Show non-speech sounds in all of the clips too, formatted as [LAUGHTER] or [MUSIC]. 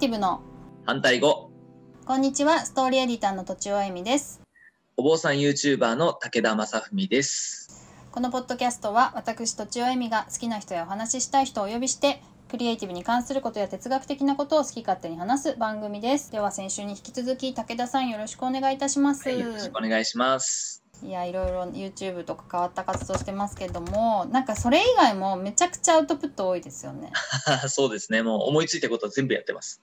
ティブの。反対語、こんにちはストーリーエディターのとちおえみです。お坊さん YouTuber の武田正文です。このポッドキャストは私とちおえみが好きな人やお話ししたい人をお呼びしてクリエイティブに関することや哲学的なことを好き勝手に話す番組です。では先週に引き続き武田さんよろしくお願いいたします、はい、よろしくお願いします。いやいろいろ YouTube とか変わった活動してますけどもなんかそれ以外もめちゃくちゃアウトプット多いですよね。[LAUGHS] そうですね、もう思いついたことは全部やってます。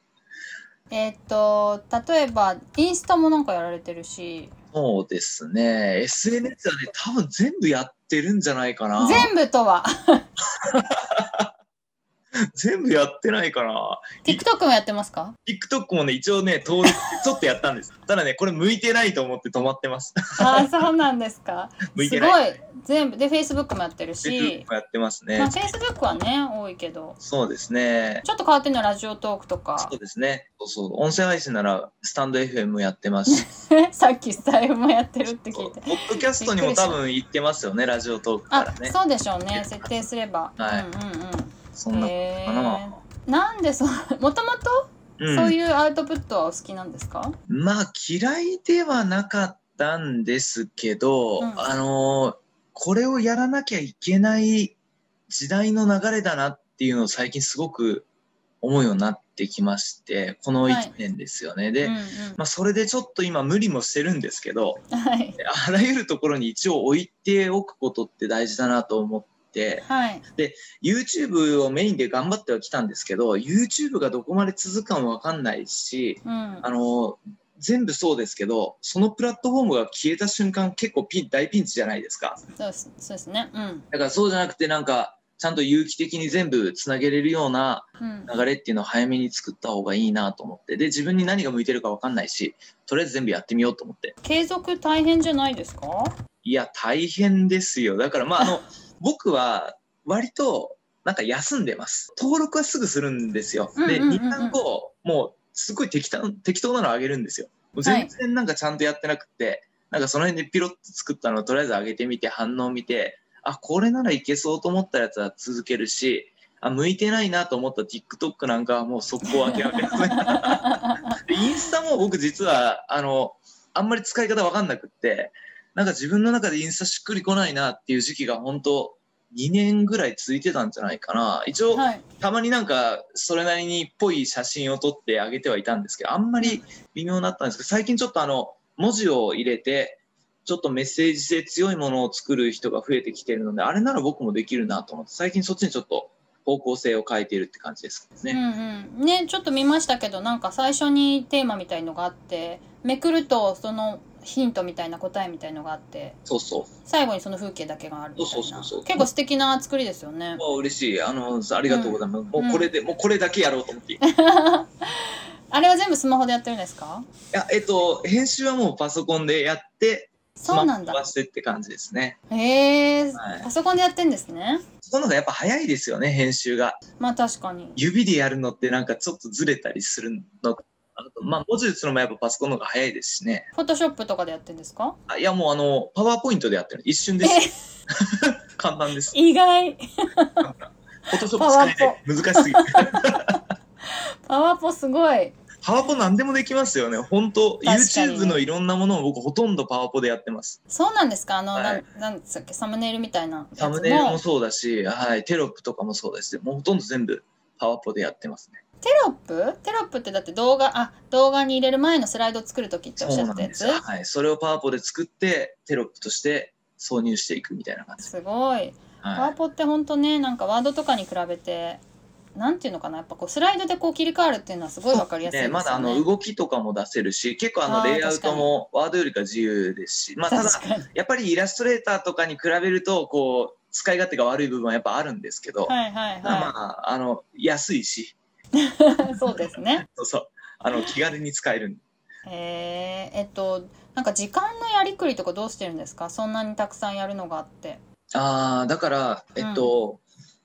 えーっと例えばインスタもなんかやられてるし。そうですね、SNS はね、多分全部やってるんじゃないかな。全部とは [LAUGHS] 全部やってないかな。TikTok もやってますか？TikTok もね、一応ね、登録ちょっとやったんです。[LAUGHS] ただね、これ向いてないと思って止まってます。ああそうなんですか [LAUGHS] 向いてない。すごい全部で Facebook もやってるし Facebook もやってますね。まあ、Facebook はね多いけどそうですね。ちょっと変わってるのはラジオトークとかそうですね。そうそう。音声配信なら、スタンド FM もやってますし。[LAUGHS] さっきスタイルもやってるって聞いてポッドキャストにも多分行ってますよね、ラジオトークかあらね。そうでしょうね設定すれば、はいうんうんうんそんなへかな。ーなんでそもともとうん。そういうアウトプットはお好きなんですか、まあ嫌いではなかったんですけど、うん。あのーこれをやらなきゃいけない時代の流れだなっていうのを最近すごく思うようになってきましてこのはい1年ですよね。で、うんまあ、それでちょっと今無理もしてるんですけどうんはい。あらゆるところに一応置いておくことって大事だなと思ってはい。YouTube をメインで頑張ってはきたんですけど YouTube がどこまで続くかもわかんないしうん。あの全部そうですけどそのプラットフォームが消えた瞬間結構ピン大ピンチじゃないですか。そうですね。うん。だからそうじゃなくてなんかちゃんと有機的に全部つなげれるようなうん。流れっていうのを早めに作った方がいいなと思って。で自分に何が向いてるか分かんないしとりあえず全部やってみようと思って。継続大変じゃないですか？いや大変ですよ。だからまああの [LAUGHS] 僕は割となんか休んでます。登録はすぐするんですよ。でうんうんうんうん。2単後もうすごい適当適当なのあげるんですよ。もう全然なんかちゃんとやってなくて、なんかその辺でピロッと作ったのをとりあえず上げてみて反応見てあこれならいけそうと思ったやつは続けるしあ向いてないなと思った TikTok なんかはもう速攻諦めます。ね [LAUGHS] でインスタも僕実はあのあんまり使い方わかんなくってなんか自分の中でインスタしっくりこないなっていう時期が本当2年ぐらい続いてたんじゃないかな。一応はい。たまになんかそれなりにっぽい写真を撮ってあげてはいたんですけどあんまり微妙だったんですけど最近ちょっとあの文字を入れてちょっとメッセージ性強いものを作る人が増えてきてるのであれなら僕もできるなと思って最近そっちにちょっと方向性を変えているって感じですね。うんうん、ねちょっと見ましたけどなんか最初にテーマみたいのがあってめくるとそのヒントみたいな答えみたいのがあってそうそう。最後にその風景だけがあるみたいなそうそうそう結構素敵な作りですよねあ嬉しい。あの、ありがとうございます。んもうこれで、もうこれだけやろうと思って。い [LAUGHS] あれは全部スマホでやってるんですか？や、えっと、編集はもうパソコンでやって、そうなんだしてって感じですね。へえ、はいパソコンでやってんですねその方がやっぱ早いですよね、編集が。まあ確かに指でやるのってなんかちょっとずれたりするの。あとまあ、文字打つのもやっぱパソコンの方が早いですしね。フォトショップとかでやってんですか？あいや、もうあの、パワーポイントでやってる。一瞬です。簡単です。意外フォトショップ使えない。難しすぎる。パワポすごいパワポ何でもできますよね。本当 YouTube のいろんなものを僕ほとんどパワポでやってます。そうなんですか？あの、はいなんなんですっけ？サムネイルみたいなサムネイルもそうだし、はい、テロップとかもそうだし、もうほとんど全部パワポでやってますね。テロップ？テロップってだって動画あ動画に入れる前のスライドを作るときっておっしゃってたやつ？はい。それをパワポで作って、テロップとして挿入していくみたいな感じ。すごい。パワはポってほんとねなんかワードとかに比べてなんていうのかな？やっぱこうスライドでこう切り替わるっていうのはすごいわかりやすいですよね。ね、まだあの動きとかも出せるし、結構あのレイアウトもワードよりか自由ですし、まあただやっぱりイラストレーターとかに比べると、こう、使い勝手が悪い部分はやっぱあるんですけど、はいはいただまはあ、あの、安いし、い [LAUGHS] そうですね。そうそう、あの、気軽に使える。えー、えっとなんか時間のやりくりとかどうしてるんですか？そんなにたくさんやるのがあって。ああ、だから、えっと、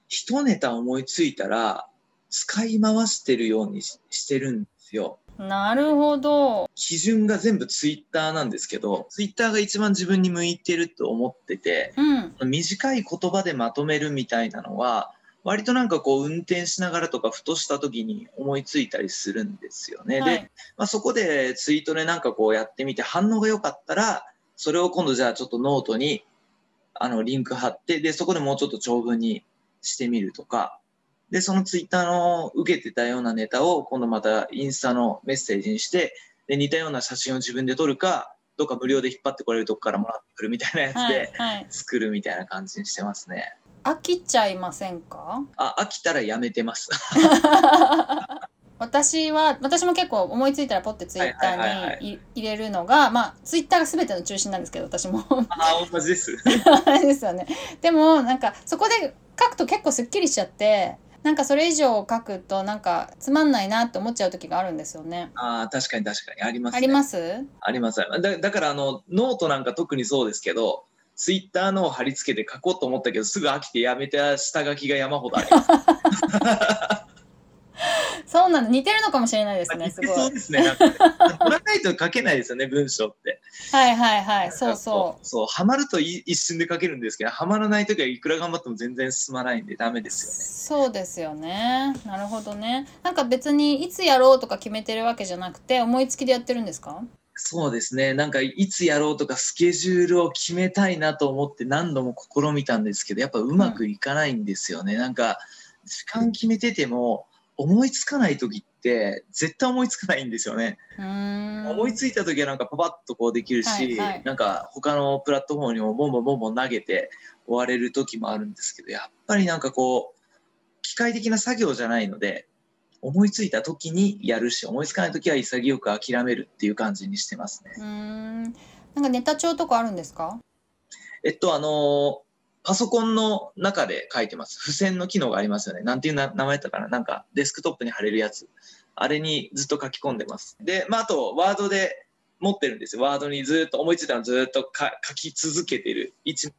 一ネタ思いついたら、使い回してるようにししてるんですよ。なるほど。基準が全部ツイッターなんですけど、ツイッターが一番自分に向いてると思ってて、うん。短い言葉でまとめるみたいなのは、割となんかこう運転しながらとかふとした時に思いついたりするんですよね。はいで、まあ、そこでツイートでなんかこうやってみて反応が良かったら、それを今度じゃあちょっとノートにあのリンク貼って、で、そこでもうちょっと長文にしてみるとか、で、そのツイッターの受けてたようなネタを今度またインスタのメッセージにして、で、似たような写真を自分で撮るか、どっか無料で引っ張ってこれるとこからもらってくるみたいなやつはいではい作るみたいな感じにしてますね。飽きちゃいませんか？あ、飽きたらやめてます。[LAUGHS] 私は私も結構思いついたらポッてツイッターにい入れるのがまあツイッターが全ての中心なんですけど私もあ、同じです。[LAUGHS] あれですよねでもなんかそこで書くと結構すっきりしちゃってなんかそれ以上書くとなんかつまんないなって思っちゃう時があるんですよねあー確かに確かにあります、ね。あります？あります。だだからあの、ノートなんか特にそうですけど、ツイッターのを貼り付けて書こうと思ったけど、すぐ飽きてやめた下書きが山ほどあります。そうなの似てるのかもしれないですね [LAUGHS] すごいそうですね。なんかね取らないと書けないですよね、文章って。はいはいはいそうそう。そう、ハマるとい一瞬で書けるんですけど、ハマらないときはいくら頑張っても全然進まないんでダメうですよね。そうですよねなるほどねなんか別にいつやろうとか決めてるわけじゃなくて思いつきでやってるんですか？そうですね。なんか、いつやろうとかスケジュールを決めたいなと思って何度も試みたんですけど、やっぱうまくいかないんですよね。なんか、時間決めてても、思いつかない時って、絶対思いつかないんですよね。思いついた時はなんかパパッとこうできるし、はいはいなんか他のプラットフォームにもボンボンボンボン投げて終われる時もあるんですけど、やっぱりなんかこう、機械的な作業じゃないので、思いついた時にやるし、思いつかない時は潔く諦めるっていう感じにしてますね。うーんなんかネタ帳とかあるんですか？えっと、あのーパソコンの中で書いてます。付箋の機能がありますよね。なんていうな名前だったかな？なんかデスクトップに貼れるやつ。あれにずっと書き込んでます。で、まあ、あと、ワードで持ってるんですよ。ワードにずっと思いついたのずっとか書き続けてる一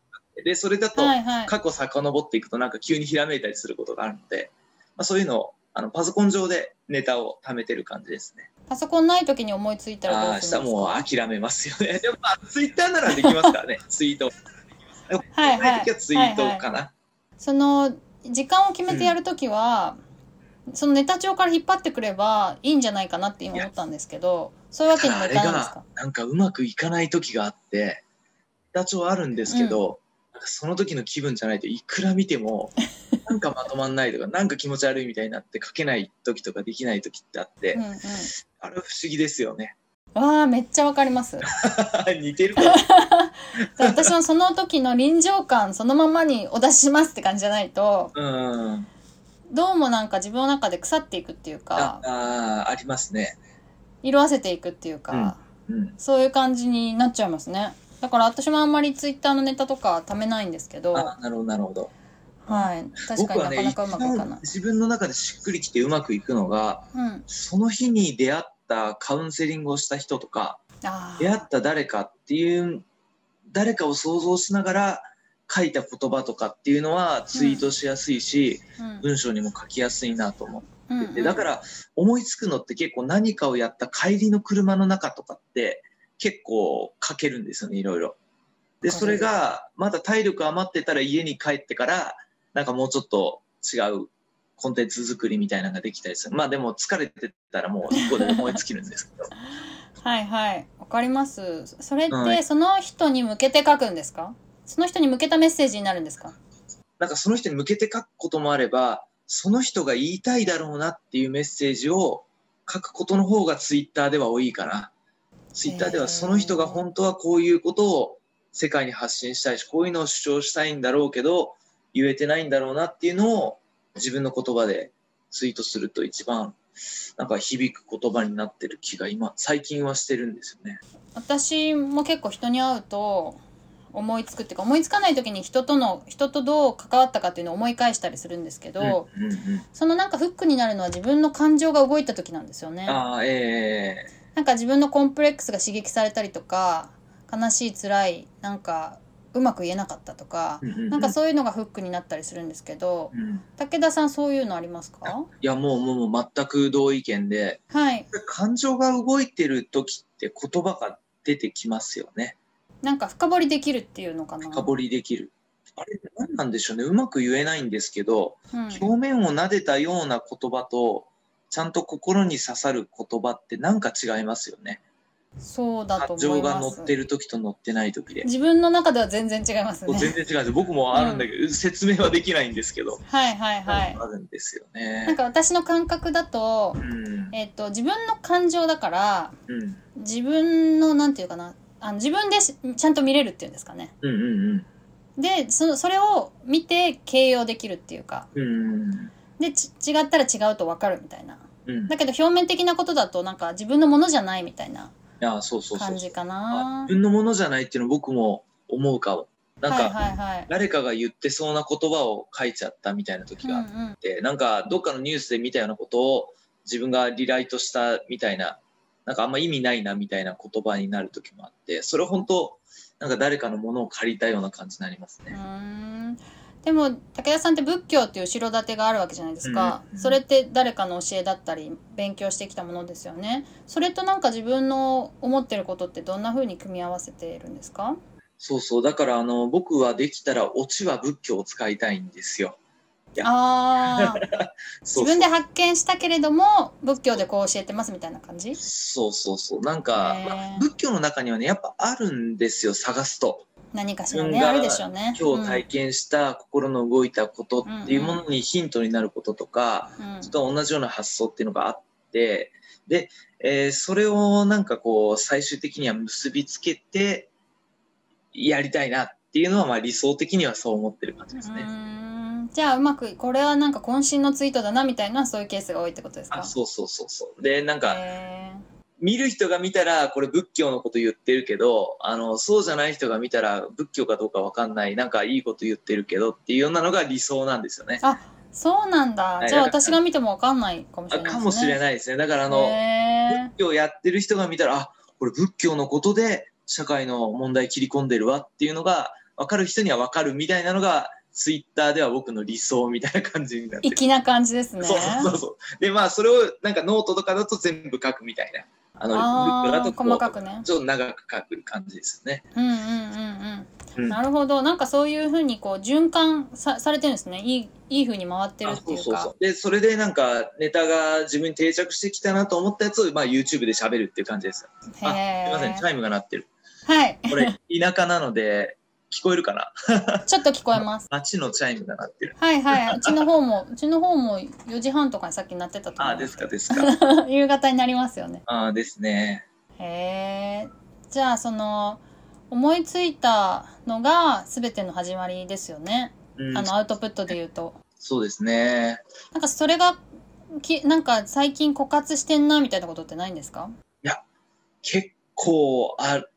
で、それだと過去遡っていくとなんか急にひらめいたりすることがあるので、まあ、そういうのをあのパソコン上でネタを貯めてる感じですね。パソコンない時に思いついたらどうするんですしたらもうか諦めますよね。[LAUGHS] でもまあ、ツイッターならできますからね、[LAUGHS] ツイート。はいはいない時はツイートかな。その時間を決めてやるときは、そのネタ帳から引っ張ってくればいいんじゃないかなって今思ったんですけどそういうわけにもいかないんですか？なんかうまくいかない時があってダチョウあるんですけど、なんかその時の気分じゃないといくら見ても [LAUGHS] なんかまとまんないとかなんか気持ち悪いみたいになって書けない時とかできない時ってあって、うんうん。あれは不思議ですよね。わあめっちゃわかります。[LAUGHS] 似てる [LAUGHS] 私もその時の臨場感そのままにお出ししますって感じじゃないとうんどうもなんか自分の中で腐っていくっていうあかあーありますね。色あせていくっていうか、うんそういう感じになっちゃいますね。だから私もあんまりツイッターのネタとかためないんですけどあなるほどなるほどはい。確かになかなかうまくいかない、自分の中でしっくりきてうまくいくのがうん。その日に出会ったカウンセリングをした人とかあ出会った誰かっていう誰かを想像しながら書いた言葉とかっていうのはツイートしやすいし、ーうん。文章にも書きやすいなと思うんっててだから思いつくのって結構何かをやった帰りの車の中とかって結構書けるんですよねいろいろ。でそれがまだ体力余ってたら家に帰ってからなんかもうちょっと違うコンテンツ作りみたいなのができたりする。まあでも疲れてたらもう一個で思いつきるんですけど。[LAUGHS] はいはいわかります。それっはい。てその人に向けて書くんですか？その人に向けたメッセージになるんですか？なんかその人に向けて書くこともあれば、その人が言いたいだろうなっていうメッセージを書くことの方がツイッターでは多いかな。ツイッターではその人が本当はこういうことを世界に発信したいし、こういうのを主張したいんだろうけど、言えてないんだろうなっていうのを自分の言葉でツイートすると一番なんか響く言葉になってる気が今、最近はしてるんですよね。私も結構人に会うと思いつくっていうか思いつかない時に人との人とどう関わったかっていうのを思い返したりするんですけど、うんうんうん、そのなんかフックになるのは自分の感情が動いた時なんですよね。ああ、ええ。なんか自分のコンプレックスが刺激されたりとか悲しい辛いなんかうまく言えなかったとか、なんかそういうのがフックになったりするんですけどうん武田さんそういうのありますか？いや、もう、もう、もう全く同意見で、はい。感情が動いてる時って言葉が出てきますよね。なんか深掘りできるっていうのかな？深掘りできる。あれ何なんでしょうね。うまく言えないんですけど、うん、表面を撫でたような言葉とちゃんと心に刺さる言葉ってなんか違いますよね。そうだと思います。が乗ってる時と乗ってない時で。自分の中では全然違いますね全然違うんです。僕もあるんだけど、説明はできないんですけど、はいはいはい。あるんですよなんね。か私の感覚だとう、ん。えっと自分の感情だからうん。自分のなんていうかなあの自分でしちゃんと見れるっていうんですかね。うんうんでそのそれを見て形容できるっていうか。うんうんでち違ったら違うと分かるみたいな。うん。だけど表面的なことだとなんか自分のものじゃないみたいな。いやそうそうそう感じかあな。自分のものじゃないっていうの僕も思うかも。なんか、はいはいはい。誰かが言ってそうな言葉を書いちゃったみたいな時があっんて、なんかどっかのニュースで見たようなことを自分がリライトしたみたいななんかあんま意味ないなみたいな言葉になる時もあってそれ本当なんか誰かのものを借りたような感じになりますね。んでも武田さんって仏教っていう後ろ盾があるわけじゃないですか、うんそれって誰かの教えだったり勉強してきたものですよね。それとなんか自分の思ってることってどんな風に組み合わせているんですか？そうそう。だからあの僕はできたらオチは仏教を使いたいんですよ。や。ああ [LAUGHS] 自分で発見したけれども仏教でこう教えてますみたいな感じ？そうそうそう。なんか、まあ仏教の中にはねやっぱあるんですよ探すと。何かしらねあるでしょうね。今日体験した心の動いたことっていうものにヒントになることとか、うん。うんそれと同じような発想っていうのがあってで、えーそれをなんかこう最終的には結びつけてやりたいなっていうのはまあ理想的にはそう思ってる感じですうね。じゃあうまくこれはなんか渾身のツイートだなみたいなそういうケースが多いってことですか？あそうそうそうそう。でなんかへ見る人が見たらこれ仏教のこと言ってるけどあのそうじゃない人が見たら仏教かどうかわかんないなんかいいこと言ってるけどっていうようなのが理想なんですよね。ーそうなんだ、はいじゃあ私が見てもわかんないかもしあれないですねかもしれないですね。だからあの、へ仏教やってる人が見たら、あ、これ仏教のことで社会の問題切り込んでるわっていうのが分かる人には分かるみたいなのが、ツイッターでは僕の理想みたいな感じになって粋な感じですねそうそうそうそう。で、まあ、それをなんかノートとかだと全部書くみたいな。あの、あー仏教だと細かくね。ちょっと長く書く感じですよね。うんうんうんううん。んなるほど。なんかそういうふうにこう循環さされてるんですね。いいいいふうに回ってるあっていうか。そうそうそう。で、それでなんかネタが自分に定着してきたなと思ったやつを、まあ、YouTube で喋るっていう感じです。あ、すいへません、チえャイムが鳴ってる。はい。これ、田舎なので、聞こえるかな？[LAUGHS] ちょっと聞こえます。街のチャイムが鳴ってる。はいはい。[LAUGHS] うちの方もうちの方も4時半とかにさっきなってたと思うああ、ですか、ですか。[LAUGHS] 夕方になりますよね。ああ、ですね。へえじゃあその思いついたのが全ての始まりですよね、うん。あのアウトプットで言うと。そうですね。なんかそれがきなんか最近枯渇してんなみたいなことってないんですか？結構あって、ある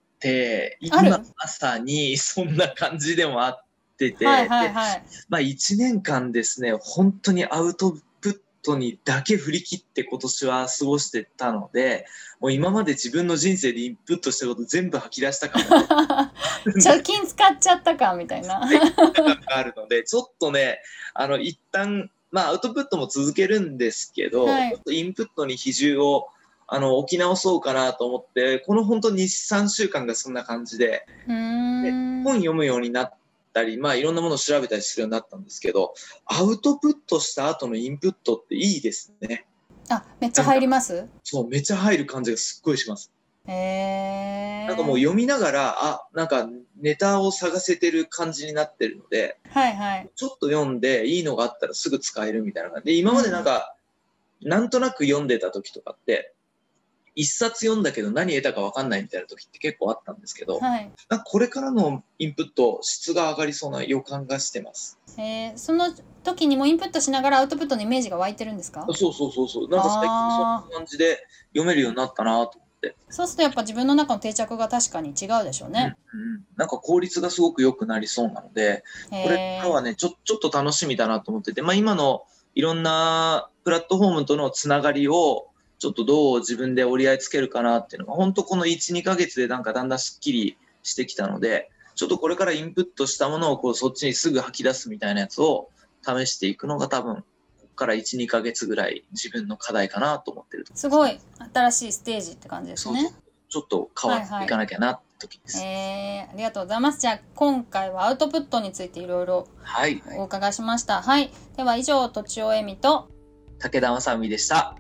今まさにそんな感じでもあってて、はいはいではい。まあ1年間ですね、本当にアウトプットにだけ振り切って今年は過ごしてたので、もう今まで自分の人生でインプットしたこと全部吐き出したかも [LAUGHS] 貯金使っちゃったかみたいな。[LAUGHS] があるので、ちょっとね、あの、一旦、まあ、アウトプットも続けるんですけど、はい。インプットに比重を、あの、置き直そうかなと思って、この本当に2、3週間がそんな感じで、うーん。本読むようになったり、まあ、いろんなものを調べたりするようになったんですけど、アウトプットした後のインプットっていいですね。あめっちゃ入ります？そう、めっちゃ入る感じがすっごいします。へえなんかもう読みながら、あ、なんかネタを探せてる感じになってるので、はいはい。ちょっと読んでいいのがあったらすぐ使えるみたいな感じ。で、今までなんか、なんとなく読んでた時とかって、一冊読んだけど何得たか分かんないみたいな時って結構あったんですけど、はいなんかこれからのインプット、質が上がりそうな予感がしてます。えー、その時にもインプットしながらアウトプットのイメージが湧いてるんですか？そうそうそうそう。なんか最近そんな感じで読めるようになったなと思って。そうするとやっぱ自分の中の定着が確かに違うでしょうね。うん、なんか効率がすごく良くなりそうなので、これへからはね、ちょちょっと楽しみだなと思ってて、まあ、今のいろんなプラットフォームとのつながりを、ちょっとどう自分で折り合いつけるかなっていうのが、本当この1、2ヶ月でなんかだんだんすっきりしてきたので、ちょっとこれからインプットしたものをこうそっちにすぐ吐き出すみたいなやつを試していくのが多分、ここから1、2ヶ月ぐらい自分の課題かなと思ってると。すごい新しいステージって感じですね。ちょっと変わっていかなきゃなって時です。えー、ありがとうございます。じゃあ、今回はアウトプットについていろいろはい。お伺いしました。はい。では、以上、とちおえみと、武田正美でした。